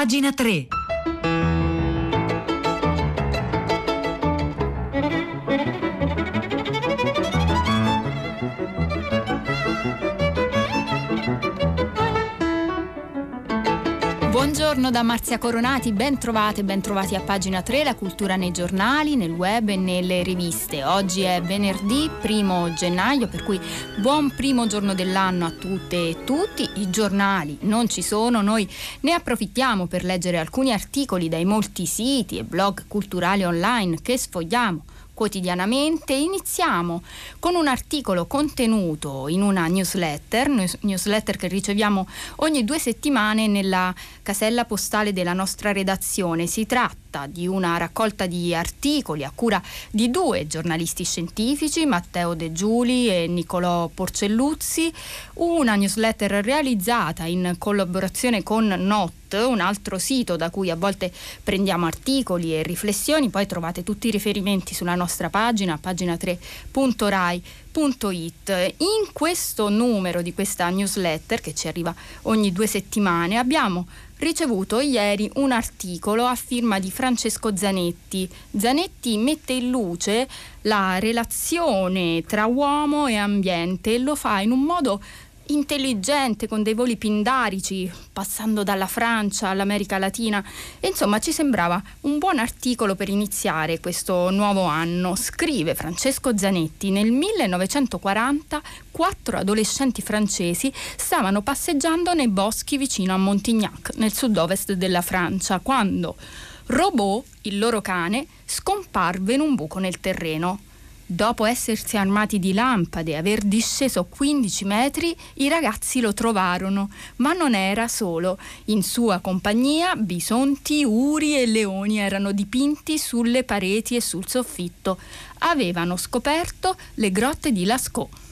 Pagina 3. Buongiorno da Marzia Coronati, ben trovate, ben trovati a pagina 3, la cultura nei giornali, nel web e nelle riviste. Oggi è venerdì, primo gennaio, per cui buon primo giorno dell'anno a tutte e tutti. I giornali non ci sono, noi ne approfittiamo per leggere alcuni articoli dai molti siti e blog culturali online che sfogliamo quotidianamente. Iniziamo con un articolo contenuto in una newsletter, newsletter che riceviamo ogni due settimane nella casella postale della nostra redazione. Si tratta di una raccolta di articoli a cura di due giornalisti scientifici, Matteo De Giuli e Niccolò Porcelluzzi, una newsletter realizzata in collaborazione con Not un altro sito da cui a volte prendiamo articoli e riflessioni, poi trovate tutti i riferimenti sulla nostra pagina, pagina 3.rai.it. In questo numero di questa newsletter che ci arriva ogni due settimane abbiamo ricevuto ieri un articolo a firma di Francesco Zanetti. Zanetti mette in luce la relazione tra uomo e ambiente e lo fa in un modo intelligente con dei voli pindarici passando dalla Francia all'America Latina e insomma ci sembrava un buon articolo per iniziare questo nuovo anno. Scrive Francesco Zanetti nel 1940 quattro adolescenti francesi stavano passeggiando nei boschi vicino a Montignac nel sud-ovest della Francia quando Robot, il loro cane, scomparve in un buco nel terreno. Dopo essersi armati di lampade e aver disceso 15 metri, i ragazzi lo trovarono, ma non era solo. In sua compagnia bisonti, uri e leoni erano dipinti sulle pareti e sul soffitto. Avevano scoperto le grotte di Lascaux.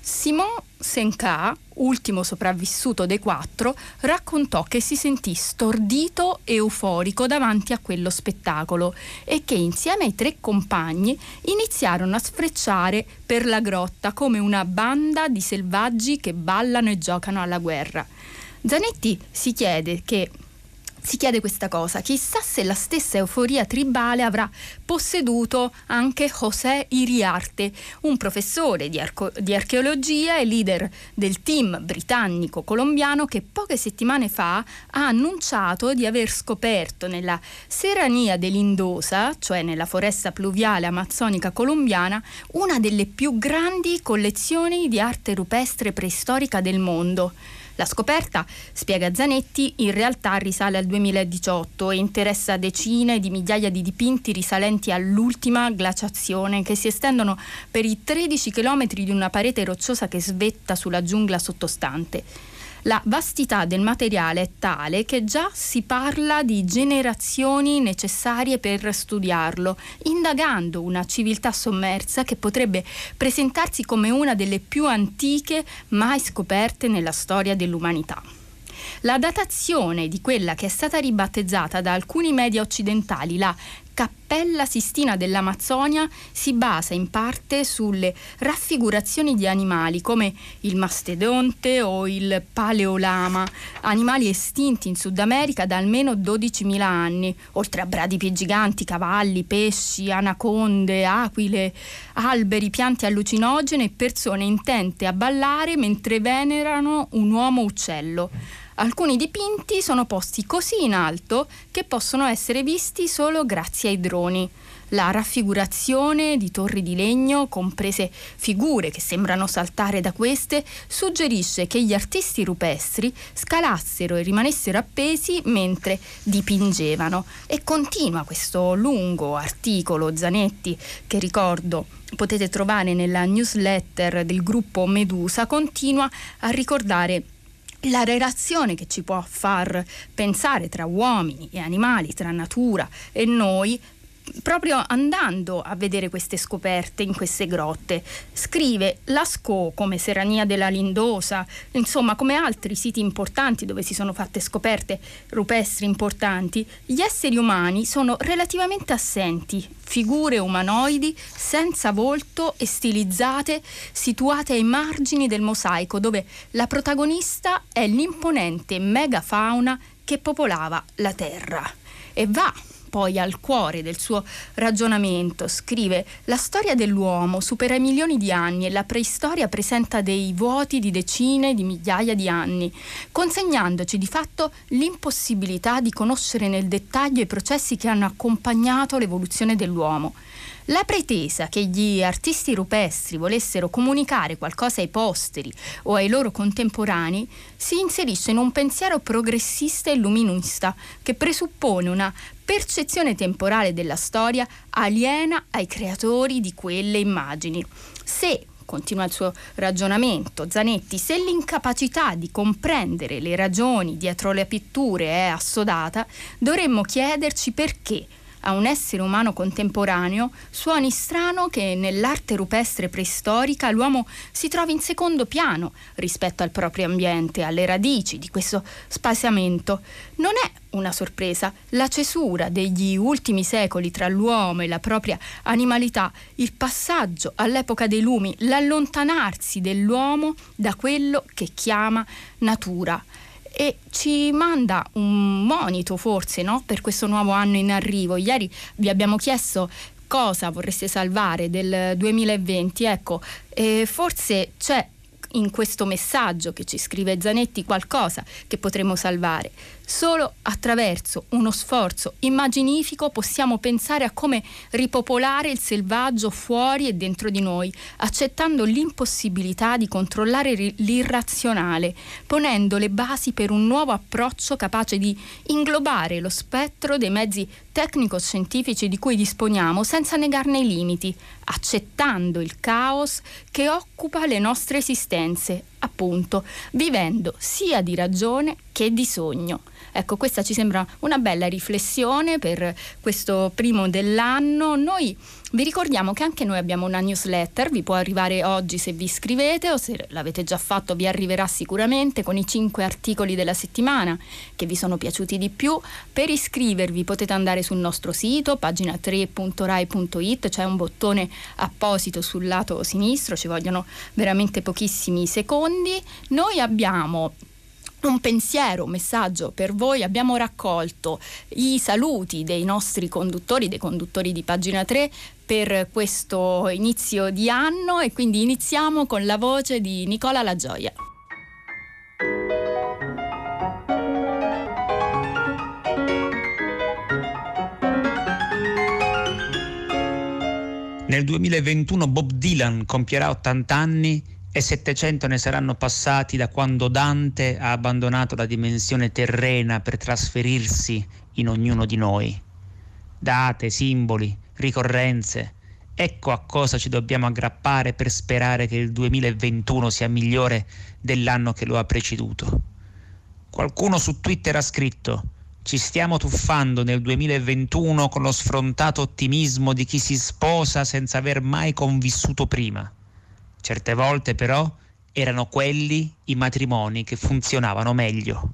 Simon Senka, ultimo sopravvissuto dei quattro, raccontò che si sentì stordito e euforico davanti a quello spettacolo e che insieme ai tre compagni iniziarono a sfrecciare per la grotta come una banda di selvaggi che ballano e giocano alla guerra. Zanetti si chiede che si chiede questa cosa, chissà se la stessa euforia tribale avrà posseduto anche José Iriarte, un professore di, arco- di archeologia e leader del team britannico-colombiano che poche settimane fa ha annunciato di aver scoperto nella serrania dell'Indosa, cioè nella foresta pluviale amazzonica colombiana, una delle più grandi collezioni di arte rupestre preistorica del mondo. La scoperta, spiega Zanetti, in realtà risale al 2018 e interessa decine di migliaia di dipinti risalenti all'ultima glaciazione che si estendono per i 13 chilometri di una parete rocciosa che svetta sulla giungla sottostante. La vastità del materiale è tale che già si parla di generazioni necessarie per studiarlo, indagando una civiltà sommersa che potrebbe presentarsi come una delle più antiche mai scoperte nella storia dell'umanità. La datazione di quella che è stata ribattezzata da alcuni media occidentali la Cappella Sistina dell'Amazzonia si basa in parte sulle raffigurazioni di animali come il mastodonte o il paleolama, animali estinti in Sud America da almeno 12.000 anni, oltre a bradipi giganti, cavalli, pesci, anaconde, aquile, alberi, piante allucinogene e persone intente a ballare mentre venerano un uomo uccello. Alcuni dipinti sono posti così in alto che possono essere visti solo grazie ai droni. La raffigurazione di torri di legno, comprese figure che sembrano saltare da queste, suggerisce che gli artisti rupestri scalassero e rimanessero appesi mentre dipingevano. E continua questo lungo articolo Zanetti che ricordo potete trovare nella newsletter del gruppo Medusa, continua a ricordare la relazione che ci può far pensare tra uomini e animali, tra natura e noi, proprio andando a vedere queste scoperte in queste grotte. Scrive Lascaux come Serrania della Lindosa, insomma come altri siti importanti dove si sono fatte scoperte rupestri importanti, gli esseri umani sono relativamente assenti, figure umanoidi senza volto e stilizzate situate ai margini del mosaico dove la protagonista è l'imponente megafauna che popolava la terra. E va poi al cuore del suo ragionamento. Scrive: La storia dell'uomo supera i milioni di anni e la preistoria presenta dei vuoti di decine di migliaia di anni, consegnandoci di fatto l'impossibilità di conoscere nel dettaglio i processi che hanno accompagnato l'evoluzione dell'uomo. La pretesa che gli artisti rupestri volessero comunicare qualcosa ai posteri o ai loro contemporanei si inserisce in un pensiero progressista e luminista che presuppone una percezione temporale della storia aliena ai creatori di quelle immagini. Se continua il suo ragionamento, Zanetti, se l'incapacità di comprendere le ragioni dietro le pitture è assodata, dovremmo chiederci perché a un essere umano contemporaneo, suoni strano che nell'arte rupestre preistorica l'uomo si trovi in secondo piano rispetto al proprio ambiente, alle radici di questo spaziamento. Non è una sorpresa, la cesura degli ultimi secoli tra l'uomo e la propria animalità, il passaggio all'epoca dei lumi, l'allontanarsi dell'uomo da quello che chiama natura e ci manda un monito forse no? per questo nuovo anno in arrivo. Ieri vi abbiamo chiesto cosa vorreste salvare del 2020, ecco, eh, forse c'è in questo messaggio che ci scrive Zanetti qualcosa che potremo salvare. Solo attraverso uno sforzo immaginifico possiamo pensare a come ripopolare il selvaggio fuori e dentro di noi, accettando l'impossibilità di controllare l'irrazionale, ponendo le basi per un nuovo approccio capace di inglobare lo spettro dei mezzi tecnico-scientifici di cui disponiamo senza negarne i limiti, accettando il caos che occupa le nostre esistenze, appunto, vivendo sia di ragione che di sogno. Ecco, questa ci sembra una bella riflessione per questo primo dell'anno. Noi vi ricordiamo che anche noi abbiamo una newsletter, vi può arrivare oggi se vi iscrivete o se l'avete già fatto vi arriverà sicuramente con i cinque articoli della settimana che vi sono piaciuti di più. Per iscrivervi potete andare sul nostro sito pagina 3.rai.it, c'è un bottone apposito sul lato sinistro, ci vogliono veramente pochissimi secondi. Noi abbiamo un pensiero, un messaggio per voi. Abbiamo raccolto i saluti dei nostri conduttori, dei conduttori di pagina 3 per questo inizio di anno e quindi iniziamo con la voce di Nicola La Gioia. Nel 2021 Bob Dylan compierà 80 anni e 700 ne saranno passati da quando Dante ha abbandonato la dimensione terrena per trasferirsi in ognuno di noi. Date, simboli, ricorrenze, ecco a cosa ci dobbiamo aggrappare per sperare che il 2021 sia migliore dell'anno che lo ha preceduto. Qualcuno su Twitter ha scritto ci stiamo tuffando nel 2021 con lo sfrontato ottimismo di chi si sposa senza aver mai convissuto prima. Certe volte però erano quelli i matrimoni che funzionavano meglio.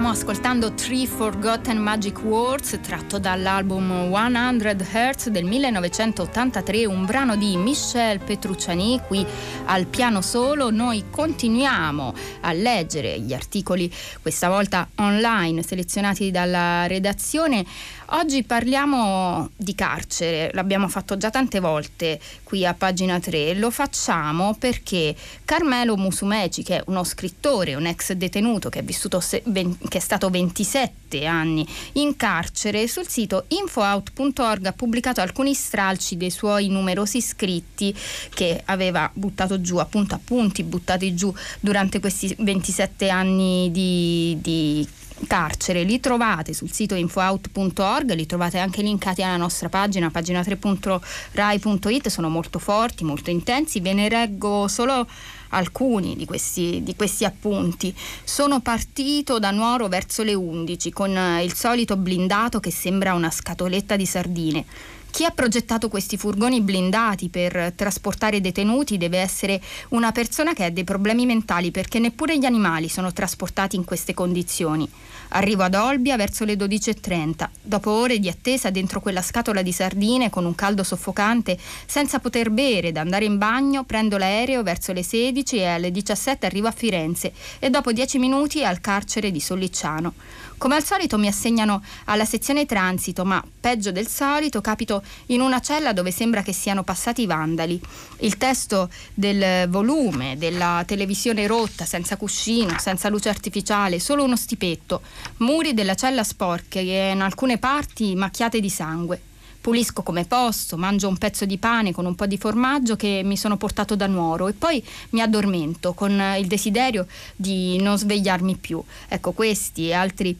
Stiamo ascoltando Three Forgotten Magic Words tratto dall'album 100 Hertz del 1983, un brano di Michel Petrucciani qui al piano solo. Noi continuiamo a leggere gli articoli, questa volta online, selezionati dalla redazione. Oggi parliamo di carcere, l'abbiamo fatto già tante volte qui a pagina 3, lo facciamo perché Carmelo Musumeci, che è uno scrittore, un ex detenuto che è, vissuto se, ben, che è stato 27 anni in carcere, sul sito infoout.org ha pubblicato alcuni stralci dei suoi numerosi scritti che aveva buttato giù, appunto appunti buttati giù durante questi 27 anni di, di carcere. Li trovate sul sito infoout.org, li trovate anche linkati alla nostra pagina, pagina 3.rai.it, sono molto forti, molto intensi, ve ne reggo solo alcuni di questi, di questi, appunti. Sono partito da Nuoro verso le 11 con il solito blindato che sembra una scatoletta di sardine. Chi ha progettato questi furgoni blindati per trasportare detenuti deve essere una persona che ha dei problemi mentali perché neppure gli animali sono trasportati in queste condizioni. Arrivo ad Olbia verso le 12.30. Dopo ore di attesa dentro quella scatola di sardine con un caldo soffocante, senza poter bere ed andare in bagno, prendo l'aereo verso le 16 e alle 17 arrivo a Firenze e dopo 10 minuti al carcere di Sollicciano. Come al solito mi assegnano alla sezione transito, ma peggio del solito capito in una cella dove sembra che siano passati i vandali. Il testo del volume, della televisione rotta, senza cuscino, senza luce artificiale, solo uno stipetto, muri della cella sporche e in alcune parti macchiate di sangue. Pulisco come posso, mangio un pezzo di pane con un po' di formaggio che mi sono portato da Nuoro e poi mi addormento con il desiderio di non svegliarmi più. Ecco, questi e altri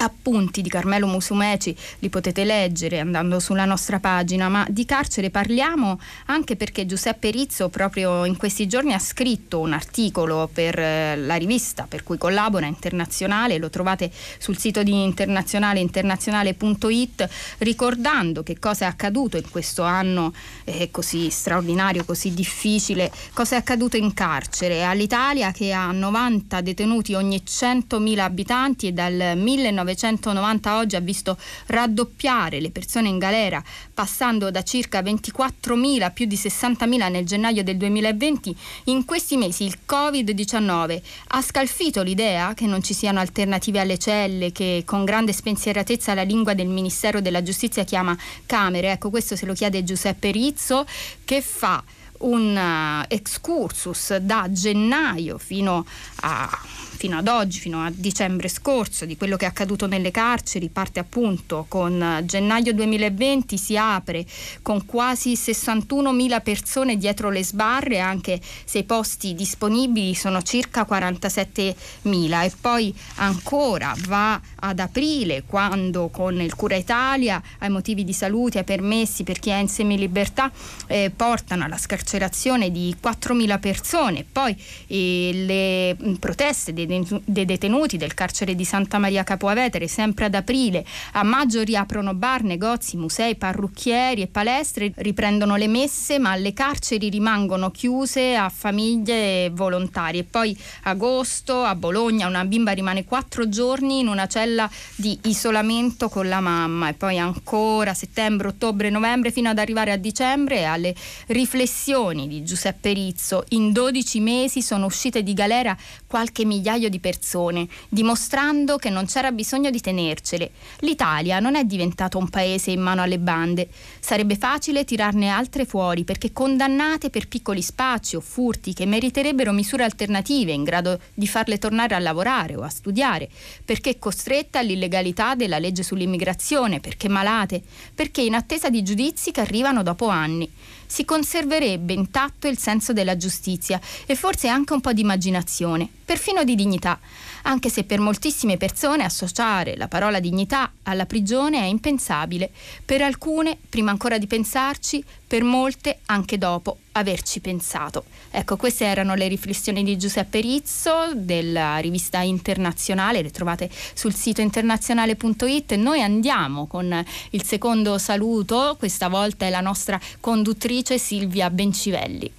appunti di Carmelo Musumeci li potete leggere andando sulla nostra pagina, ma di carcere parliamo anche perché Giuseppe Rizzo proprio in questi giorni ha scritto un articolo per eh, la rivista per cui collabora internazionale, lo trovate sul sito di internazionale internazionale.it ricordando che cosa è accaduto in questo anno eh, così straordinario, così difficile, cosa è accaduto in carcere all'Italia che ha 90 detenuti ogni 100.000 abitanti e dal 1900 1990 oggi ha visto raddoppiare le persone in galera, passando da circa 24.000 a più di 60.000 nel gennaio del 2020, in questi mesi il Covid-19 ha scalfito l'idea che non ci siano alternative alle celle, che con grande spensieratezza la lingua del Ministero della Giustizia chiama Camere. Ecco, questo se lo chiede Giuseppe Rizzo, che fa un uh, excursus da gennaio fino a fino ad oggi, fino a dicembre scorso, di quello che è accaduto nelle carceri, parte appunto con eh, gennaio 2020, si apre con quasi 61.000 persone dietro le sbarre, anche se i posti disponibili sono circa 47.000 e poi ancora va ad aprile quando con il Cura Italia ai motivi di salute, ai permessi per chi è in semilibertà eh, portano alla scarcerazione di 4.000 persone, poi eh, le proteste dei dei detenuti del carcere di Santa Maria Capoavetere sempre ad aprile. A maggio riaprono bar, negozi, musei, parrucchieri e palestre, riprendono le messe, ma le carceri rimangono chiuse a famiglie e volontari. E poi agosto a Bologna una bimba rimane quattro giorni in una cella di isolamento con la mamma e poi ancora settembre, ottobre, novembre fino ad arrivare a dicembre alle riflessioni di Giuseppe Rizzo. In 12 mesi sono uscite di galera qualche migliaio migliaio di persone, dimostrando che non c'era bisogno di tenercele. L'Italia non è diventato un paese in mano alle bande. Sarebbe facile tirarne altre fuori perché condannate per piccoli spacci o furti che meriterebbero misure alternative in grado di farle tornare a lavorare o a studiare, perché costrette all'illegalità della legge sull'immigrazione, perché malate, perché in attesa di giudizi che arrivano dopo anni si conserverebbe intatto il senso della giustizia e forse anche un po' di immaginazione, perfino di dignità, anche se per moltissime persone associare la parola dignità alla prigione è impensabile, per alcune prima ancora di pensarci, per molte anche dopo averci pensato. Ecco, queste erano le riflessioni di Giuseppe Rizzo della rivista internazionale, le trovate sul sito internazionale.it. Noi andiamo con il secondo saluto, questa volta è la nostra conduttrice Silvia Bencivelli.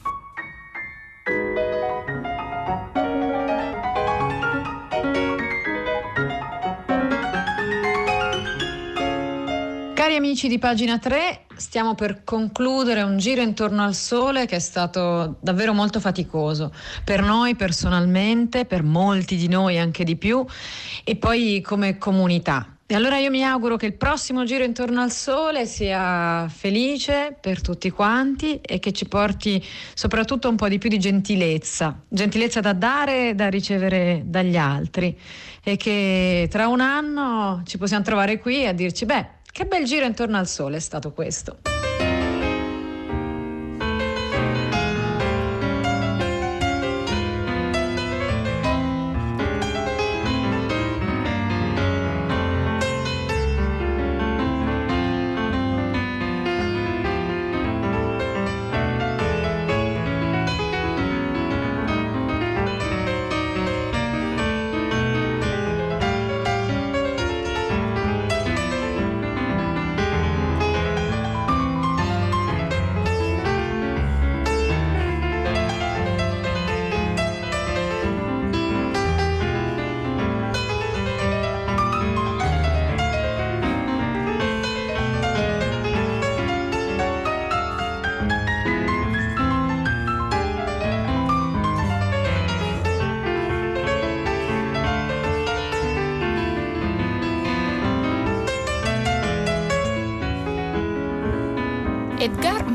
Amici di pagina 3, stiamo per concludere un giro intorno al sole che è stato davvero molto faticoso per noi personalmente, per molti di noi anche di più e poi come comunità. E allora io mi auguro che il prossimo giro intorno al sole sia felice per tutti quanti e che ci porti soprattutto un po' di più di gentilezza, gentilezza da dare e da ricevere dagli altri e che tra un anno ci possiamo trovare qui a dirci beh, che bel giro intorno al sole è stato questo.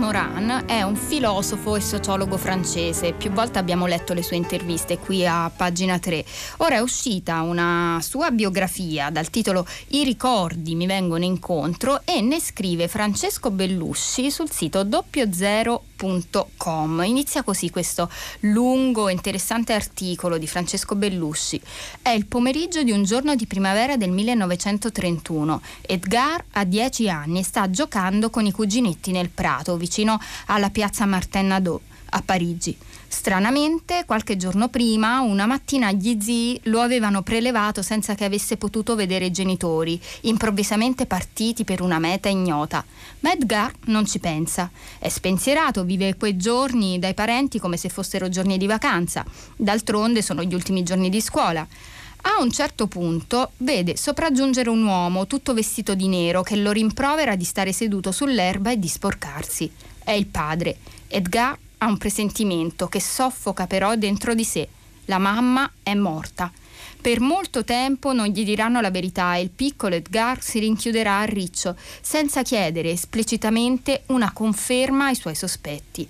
Morin è un filosofo e sociologo francese. Più volte abbiamo letto le sue interviste qui a pagina 3. Ora è uscita una sua biografia dal titolo I ricordi mi vengono incontro e ne scrive Francesco Bellusci sul sito doppiozero.com. Inizia così questo lungo e interessante articolo di Francesco Bellusci. È il pomeriggio di un giorno di primavera del 1931. Edgar ha 10 anni e sta giocando con i cuginetti nel prato vicino alla piazza Martin Nadeau a Parigi. Stranamente, qualche giorno prima, una mattina gli zii lo avevano prelevato senza che avesse potuto vedere i genitori, improvvisamente partiti per una meta ignota. Ma Edgar non ci pensa. È spensierato, vive quei giorni dai parenti come se fossero giorni di vacanza. D'altronde sono gli ultimi giorni di scuola. A un certo punto vede sopraggiungere un uomo tutto vestito di nero che lo rimprovera di stare seduto sull'erba e di sporcarsi. È il padre. Edgar ha un presentimento che soffoca però dentro di sé. La mamma è morta. Per molto tempo non gli diranno la verità e il piccolo Edgar si rinchiuderà a riccio, senza chiedere esplicitamente una conferma ai suoi sospetti.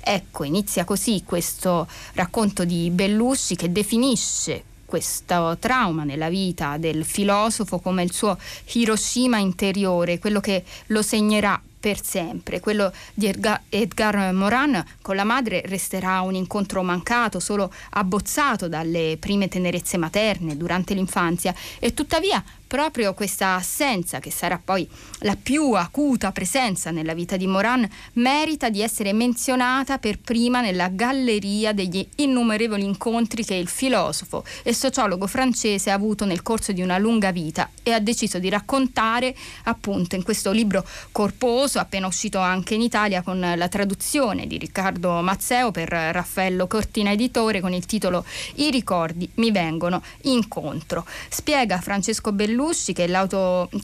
Ecco, inizia così questo racconto di Bellusci che definisce questo trauma nella vita del filosofo come il suo Hiroshima interiore, quello che lo segnerà per sempre. Quello di Edgar, Morin con la madre resterà un incontro mancato, solo abbozzato dalle prime tenerezze materne durante l'infanzia e tuttavia proprio questa assenza, che sarà poi la più acuta presenza nella vita di Moran, merita di essere menzionata per prima nella galleria degli innumerevoli incontri che il filosofo e sociologo francese ha avuto nel corso di una lunga vita e ha deciso di raccontare appunto in questo libro corposo, appena uscito anche in Italia con la traduzione di Riccardo Mazzeo per Raffaello Cortina Editore con il titolo I ricordi mi vengono incontro. Spiega Francesco Bellini Bellusci che,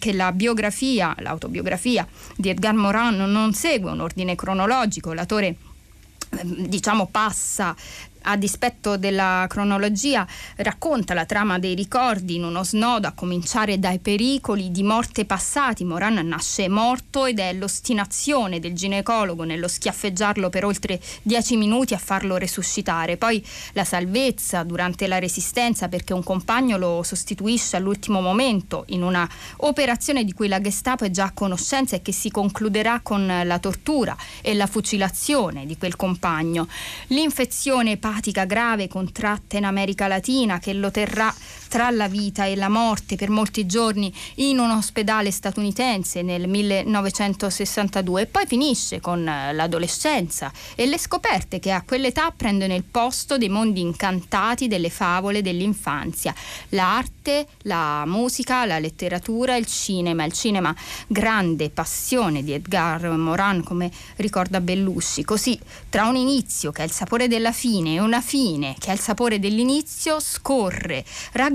che la biografia, l'autobiografia di Edgar Morin non segue un ordine cronologico, l'autore ehm, diciamo passa a dispetto della cronologia, racconta la trama dei ricordi in uno snodo a cominciare dai pericoli di morte passati. Moran nasce morto ed è l'ostinazione del ginecologo nello schiaffeggiarlo per oltre dieci minuti a farlo resuscitare. Poi la salvezza durante la resistenza perché un compagno lo sostituisce all'ultimo momento in una operazione di cui la Gestapo è già a conoscenza e che si concluderà con la tortura e la fucilazione di quel compagno. L'infezione epatica grave contratta in America Latina che lo terrà tra la vita e la morte per molti giorni in un ospedale statunitense nel 1962 e poi finisce con eh, l'adolescenza e le scoperte che a quell'età prendono il posto dei mondi incantati delle favole dell'infanzia, l'arte, la musica, la letteratura, il cinema, il cinema grande passione di Edgar Morin come ricorda Bellusci, così tra un inizio che è il sapore della fine e una fine che ha il sapore dell'inizio, scorre,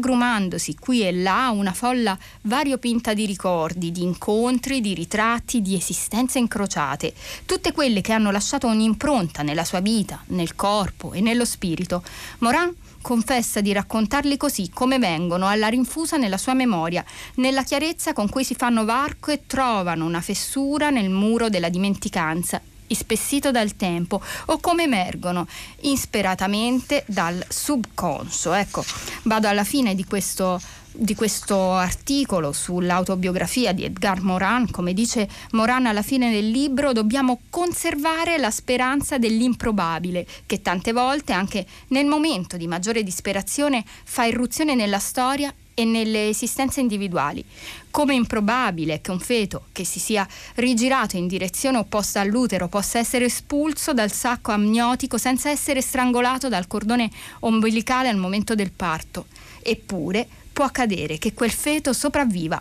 raggrumandosi qui e là una folla variopinta di ricordi, di incontri, di ritratti, di esistenze incrociate, tutte quelle che hanno lasciato un'impronta nella sua vita, nel corpo e nello spirito. Moran confessa di raccontarli così come vengono alla rinfusa nella sua memoria, nella chiarezza con cui si fanno varco e trovano una fessura nel muro della dimenticanza ispessito dal tempo o come emergono insperatamente dal subconscio. Ecco, vado alla fine di questo di questo articolo sull'autobiografia di Edgar Morin, come dice Morin alla fine del libro, dobbiamo conservare la speranza dell'improbabile, che tante volte, anche nel momento di maggiore disperazione, fa irruzione nella storia e nelle esistenze individuali. Come improbabile che un feto che si sia rigirato in direzione opposta all'utero possa essere espulso dal sacco amniotico senza essere strangolato dal cordone ombelicale al momento del parto. Eppure può accadere che quel feto sopravviva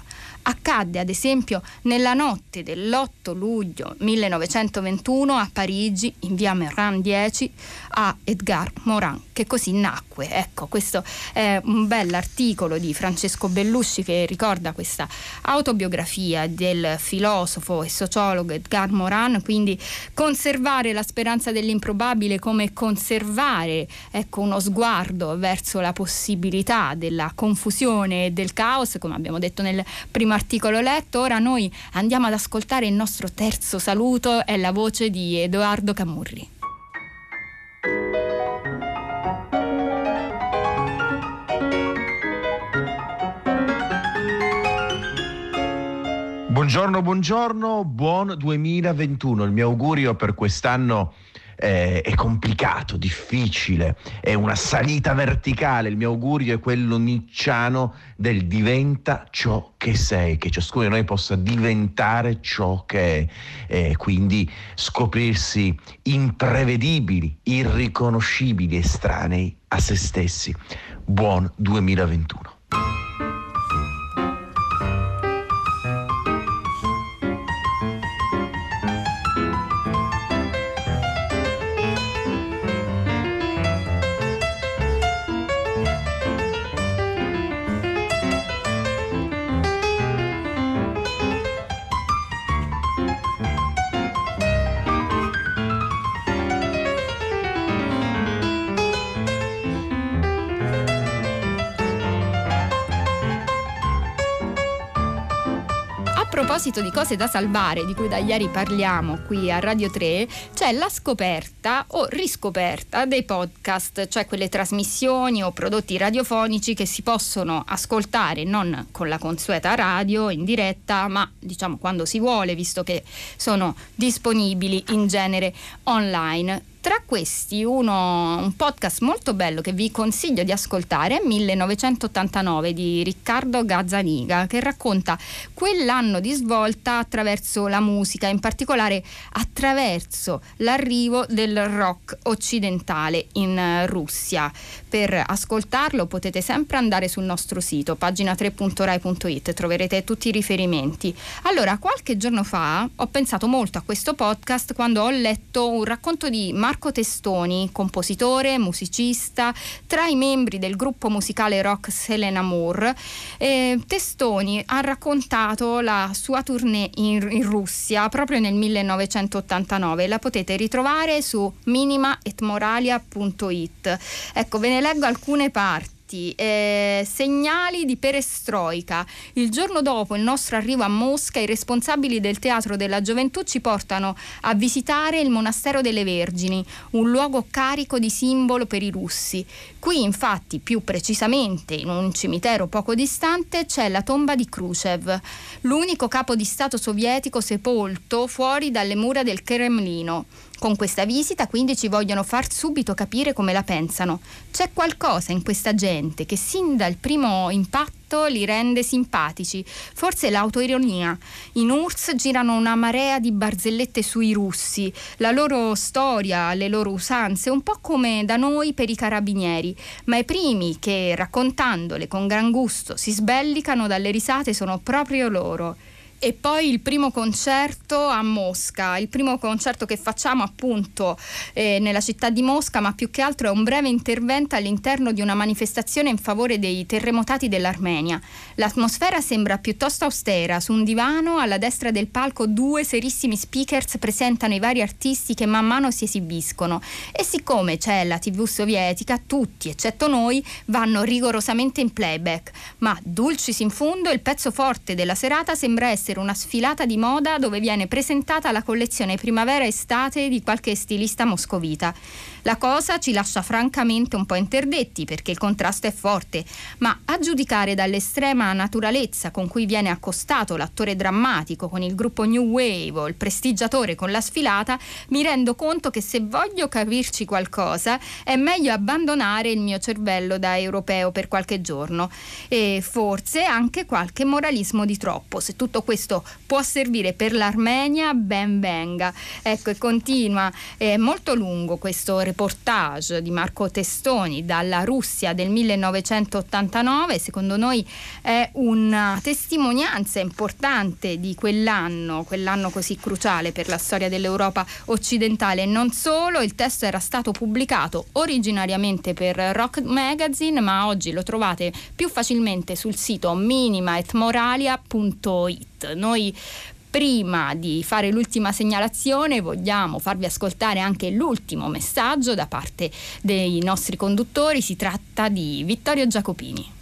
Accadde ad esempio nella notte dell'8 luglio 1921 a Parigi, in via Meran 10, a Edgar Morin, che così nacque. Ecco, questo è un bell'articolo di Francesco Bellusci che ricorda questa autobiografia del filosofo e sociologo Edgar Morin, quindi conservare la speranza dell'improbabile come conservare ecco, uno sguardo verso la possibilità della confusione e del caos, come abbiamo detto nel primo articolo letto. Ora noi andiamo ad ascoltare il nostro terzo saluto, è la voce di Edoardo Camurri. Buongiorno, buongiorno, buon 2021. Il mio augurio per quest'anno eh, è complicato, difficile, è una salita verticale. Il mio augurio è quello nicciano del diventa ciò che sei, che ciascuno di noi possa diventare ciò che è, e quindi scoprirsi imprevedibili, irriconoscibili, estranei a se stessi. Buon 2021. Proposito di cose da salvare, di cui da ieri parliamo qui a Radio 3, c'è la scoperta o riscoperta dei podcast, cioè quelle trasmissioni o prodotti radiofonici che si possono ascoltare non con la consueta radio in diretta, ma diciamo quando si vuole, visto che sono disponibili in genere online tra questi uno, un podcast molto bello che vi consiglio di ascoltare è 1989 di Riccardo Gazzaniga che racconta quell'anno di svolta attraverso la musica, in particolare attraverso l'arrivo del rock occidentale in Russia. Per ascoltarlo potete sempre andare sul nostro sito pagina3.rai.it, troverete tutti i riferimenti. Allora, qualche giorno fa ho pensato molto a questo podcast quando ho letto un racconto di Marco Marco Testoni, compositore, musicista, tra i membri del gruppo musicale rock Selena Moore. Eh, Testoni ha raccontato la sua tournée in, in Russia proprio nel 1989. La potete ritrovare su minimaetmoralia.it. Ecco, ve ne leggo alcune parti fatti, eh, segnali di perestroica. Il giorno dopo il nostro arrivo a Mosca, i responsabili del Teatro della Gioventù ci portano a visitare il Monastero delle Vergini, un luogo carico di simbolo per i russi. Qui infatti, più precisamente, in un cimitero poco distante, c'è la tomba di Khrushchev, l'unico capo di Stato sovietico sepolto fuori dalle mura del Cremlino. Con questa visita quindi ci vogliono far subito capire come la pensano. C'è qualcosa in questa gente che sin dal primo impatto li rende simpatici. Forse l'autoironia. In URSS girano una marea di barzellette sui russi, la loro storia, le loro usanze, un po' come da noi per i carabinieri. Ma i primi che, raccontandole con gran gusto, si sbellicano dalle risate sono proprio loro e poi il primo concerto a Mosca, il primo concerto che facciamo appunto eh, nella città di Mosca, ma più che altro è un breve intervento all'interno di una manifestazione in favore dei terremotati dell'Armenia. L'atmosfera sembra piuttosto austera, su un divano alla destra del palco due serissimi speakers presentano i vari artisti che man mano si esibiscono. E siccome c'è la TV sovietica, tutti, eccetto noi, vanno rigorosamente in playback, ma dulcis in fondo il pezzo forte della serata sembra essere essere una sfilata di moda dove viene presentata la collezione primavera-estate di qualche stilista moscovita. La cosa ci lascia francamente un po' interdetti perché il contrasto è forte, ma a giudicare dall'estrema naturalezza con cui viene accostato l'attore drammatico con il gruppo New Wave o il prestigiatore con la sfilata, mi rendo conto che se voglio capirci qualcosa è meglio abbandonare il mio cervello da europeo per qualche giorno e forse anche qualche moralismo di troppo. Se tutto questo può servire per l'Armenia, ben venga. Ecco, e continua, è molto lungo questo reportage di Marco Testoni dalla Russia del 1989, secondo noi è una testimonianza importante di quell'anno, quell'anno così cruciale per la storia dell'Europa occidentale. Non solo, il testo era stato pubblicato originariamente per Rock Magazine, ma oggi lo trovate più facilmente sul sito minimaetmoralia.it. Noi prima di fare l'ultima segnalazione vogliamo farvi ascoltare anche l'ultimo messaggio da parte dei nostri conduttori, si tratta di Vittorio Giacopini.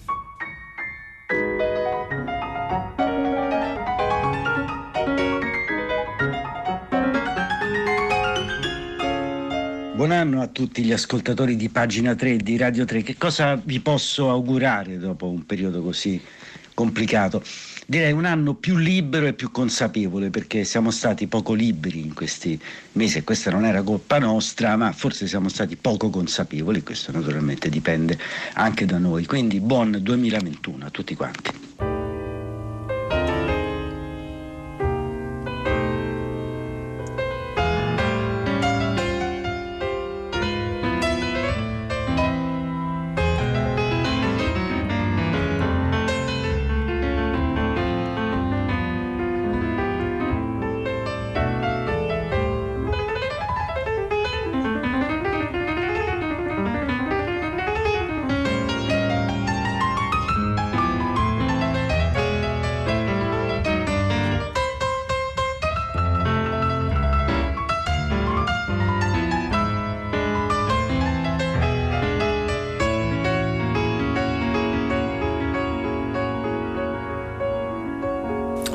Buon anno a tutti gli ascoltatori di pagina 3 di Radio 3. Che cosa vi posso augurare dopo un periodo così complicato? Direi un anno più libero e più consapevole perché siamo stati poco liberi in questi mesi e questa non era colpa nostra, ma forse siamo stati poco consapevoli, questo naturalmente dipende anche da noi. Quindi buon 2021 a tutti quanti.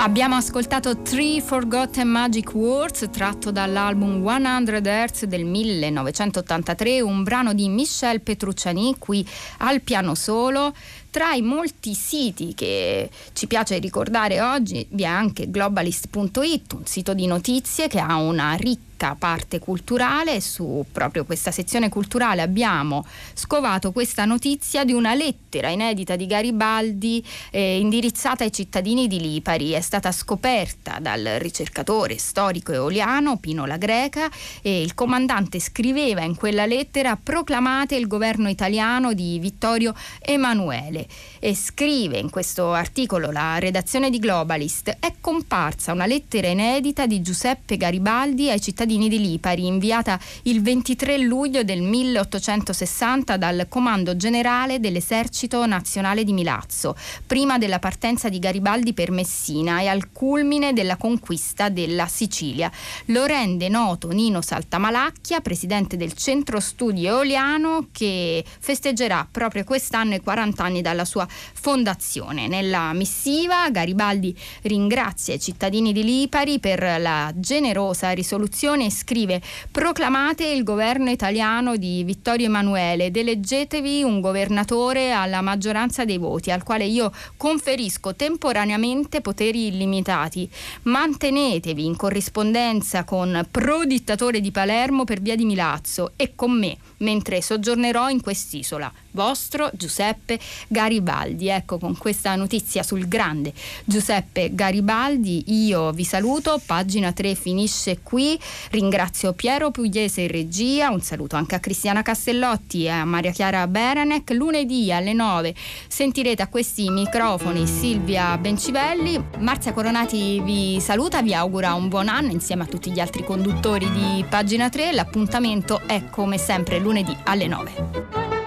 Abbiamo ascoltato Three Forgotten Magic Words tratto dall'album 100 Hertz del 1983, un brano di Michel Petrucciani qui al piano solo. Tra i molti siti che ci piace ricordare oggi vi è anche globalist.it, un sito di notizie che ha una ricca ricca parte culturale. Su proprio questa sezione culturale abbiamo scovato questa notizia di una lettera inedita di Garibaldi eh, indirizzata ai cittadini di Lipari. È stata scoperta dal ricercatore storico eoliano Pino La Greca e il comandante scriveva in quella lettera proclamate il governo italiano di Vittorio Emanuele e scrive in questo articolo la redazione di Globalist è comparsa una lettera inedita di Giuseppe Garibaldi ai cittadini cittadini di Lipari, inviata il 23 luglio del 1860 dal Comando Generale dell'Esercito Nazionale di Milazzo, prima della partenza di Garibaldi per Messina e al culmine della conquista della Sicilia. Lo rende noto Nino Saltamalacchia, presidente del Centro Studi Eoliano, che festeggerà proprio quest'anno i 40 anni dalla sua fondazione. Nella missiva Garibaldi ringrazia i cittadini di Lipari per la generosa risoluzione Nazione scrive proclamate il governo italiano di Vittorio Emanuele ed eleggetevi un governatore alla maggioranza dei voti al quale io conferisco temporaneamente poteri illimitati. Mantenetevi in corrispondenza con pro dittatore di Palermo per via di Milazzo e con me mentre soggiornerò in quest'isola vostro Giuseppe Garibaldi. Ecco, con questa notizia sul grande Giuseppe Garibaldi io vi saluto, pagina 3 finisce qui, ringrazio Piero Pugliese in regia, un saluto anche a Cristiana Castellotti e a Maria Chiara Beranec, lunedì alle 9 sentirete a questi microfoni Silvia Bencivelli, Marzia Coronati vi saluta, vi augura un buon anno insieme a tutti gli altri conduttori di pagina 3, l'appuntamento è come sempre lunedì alle 9.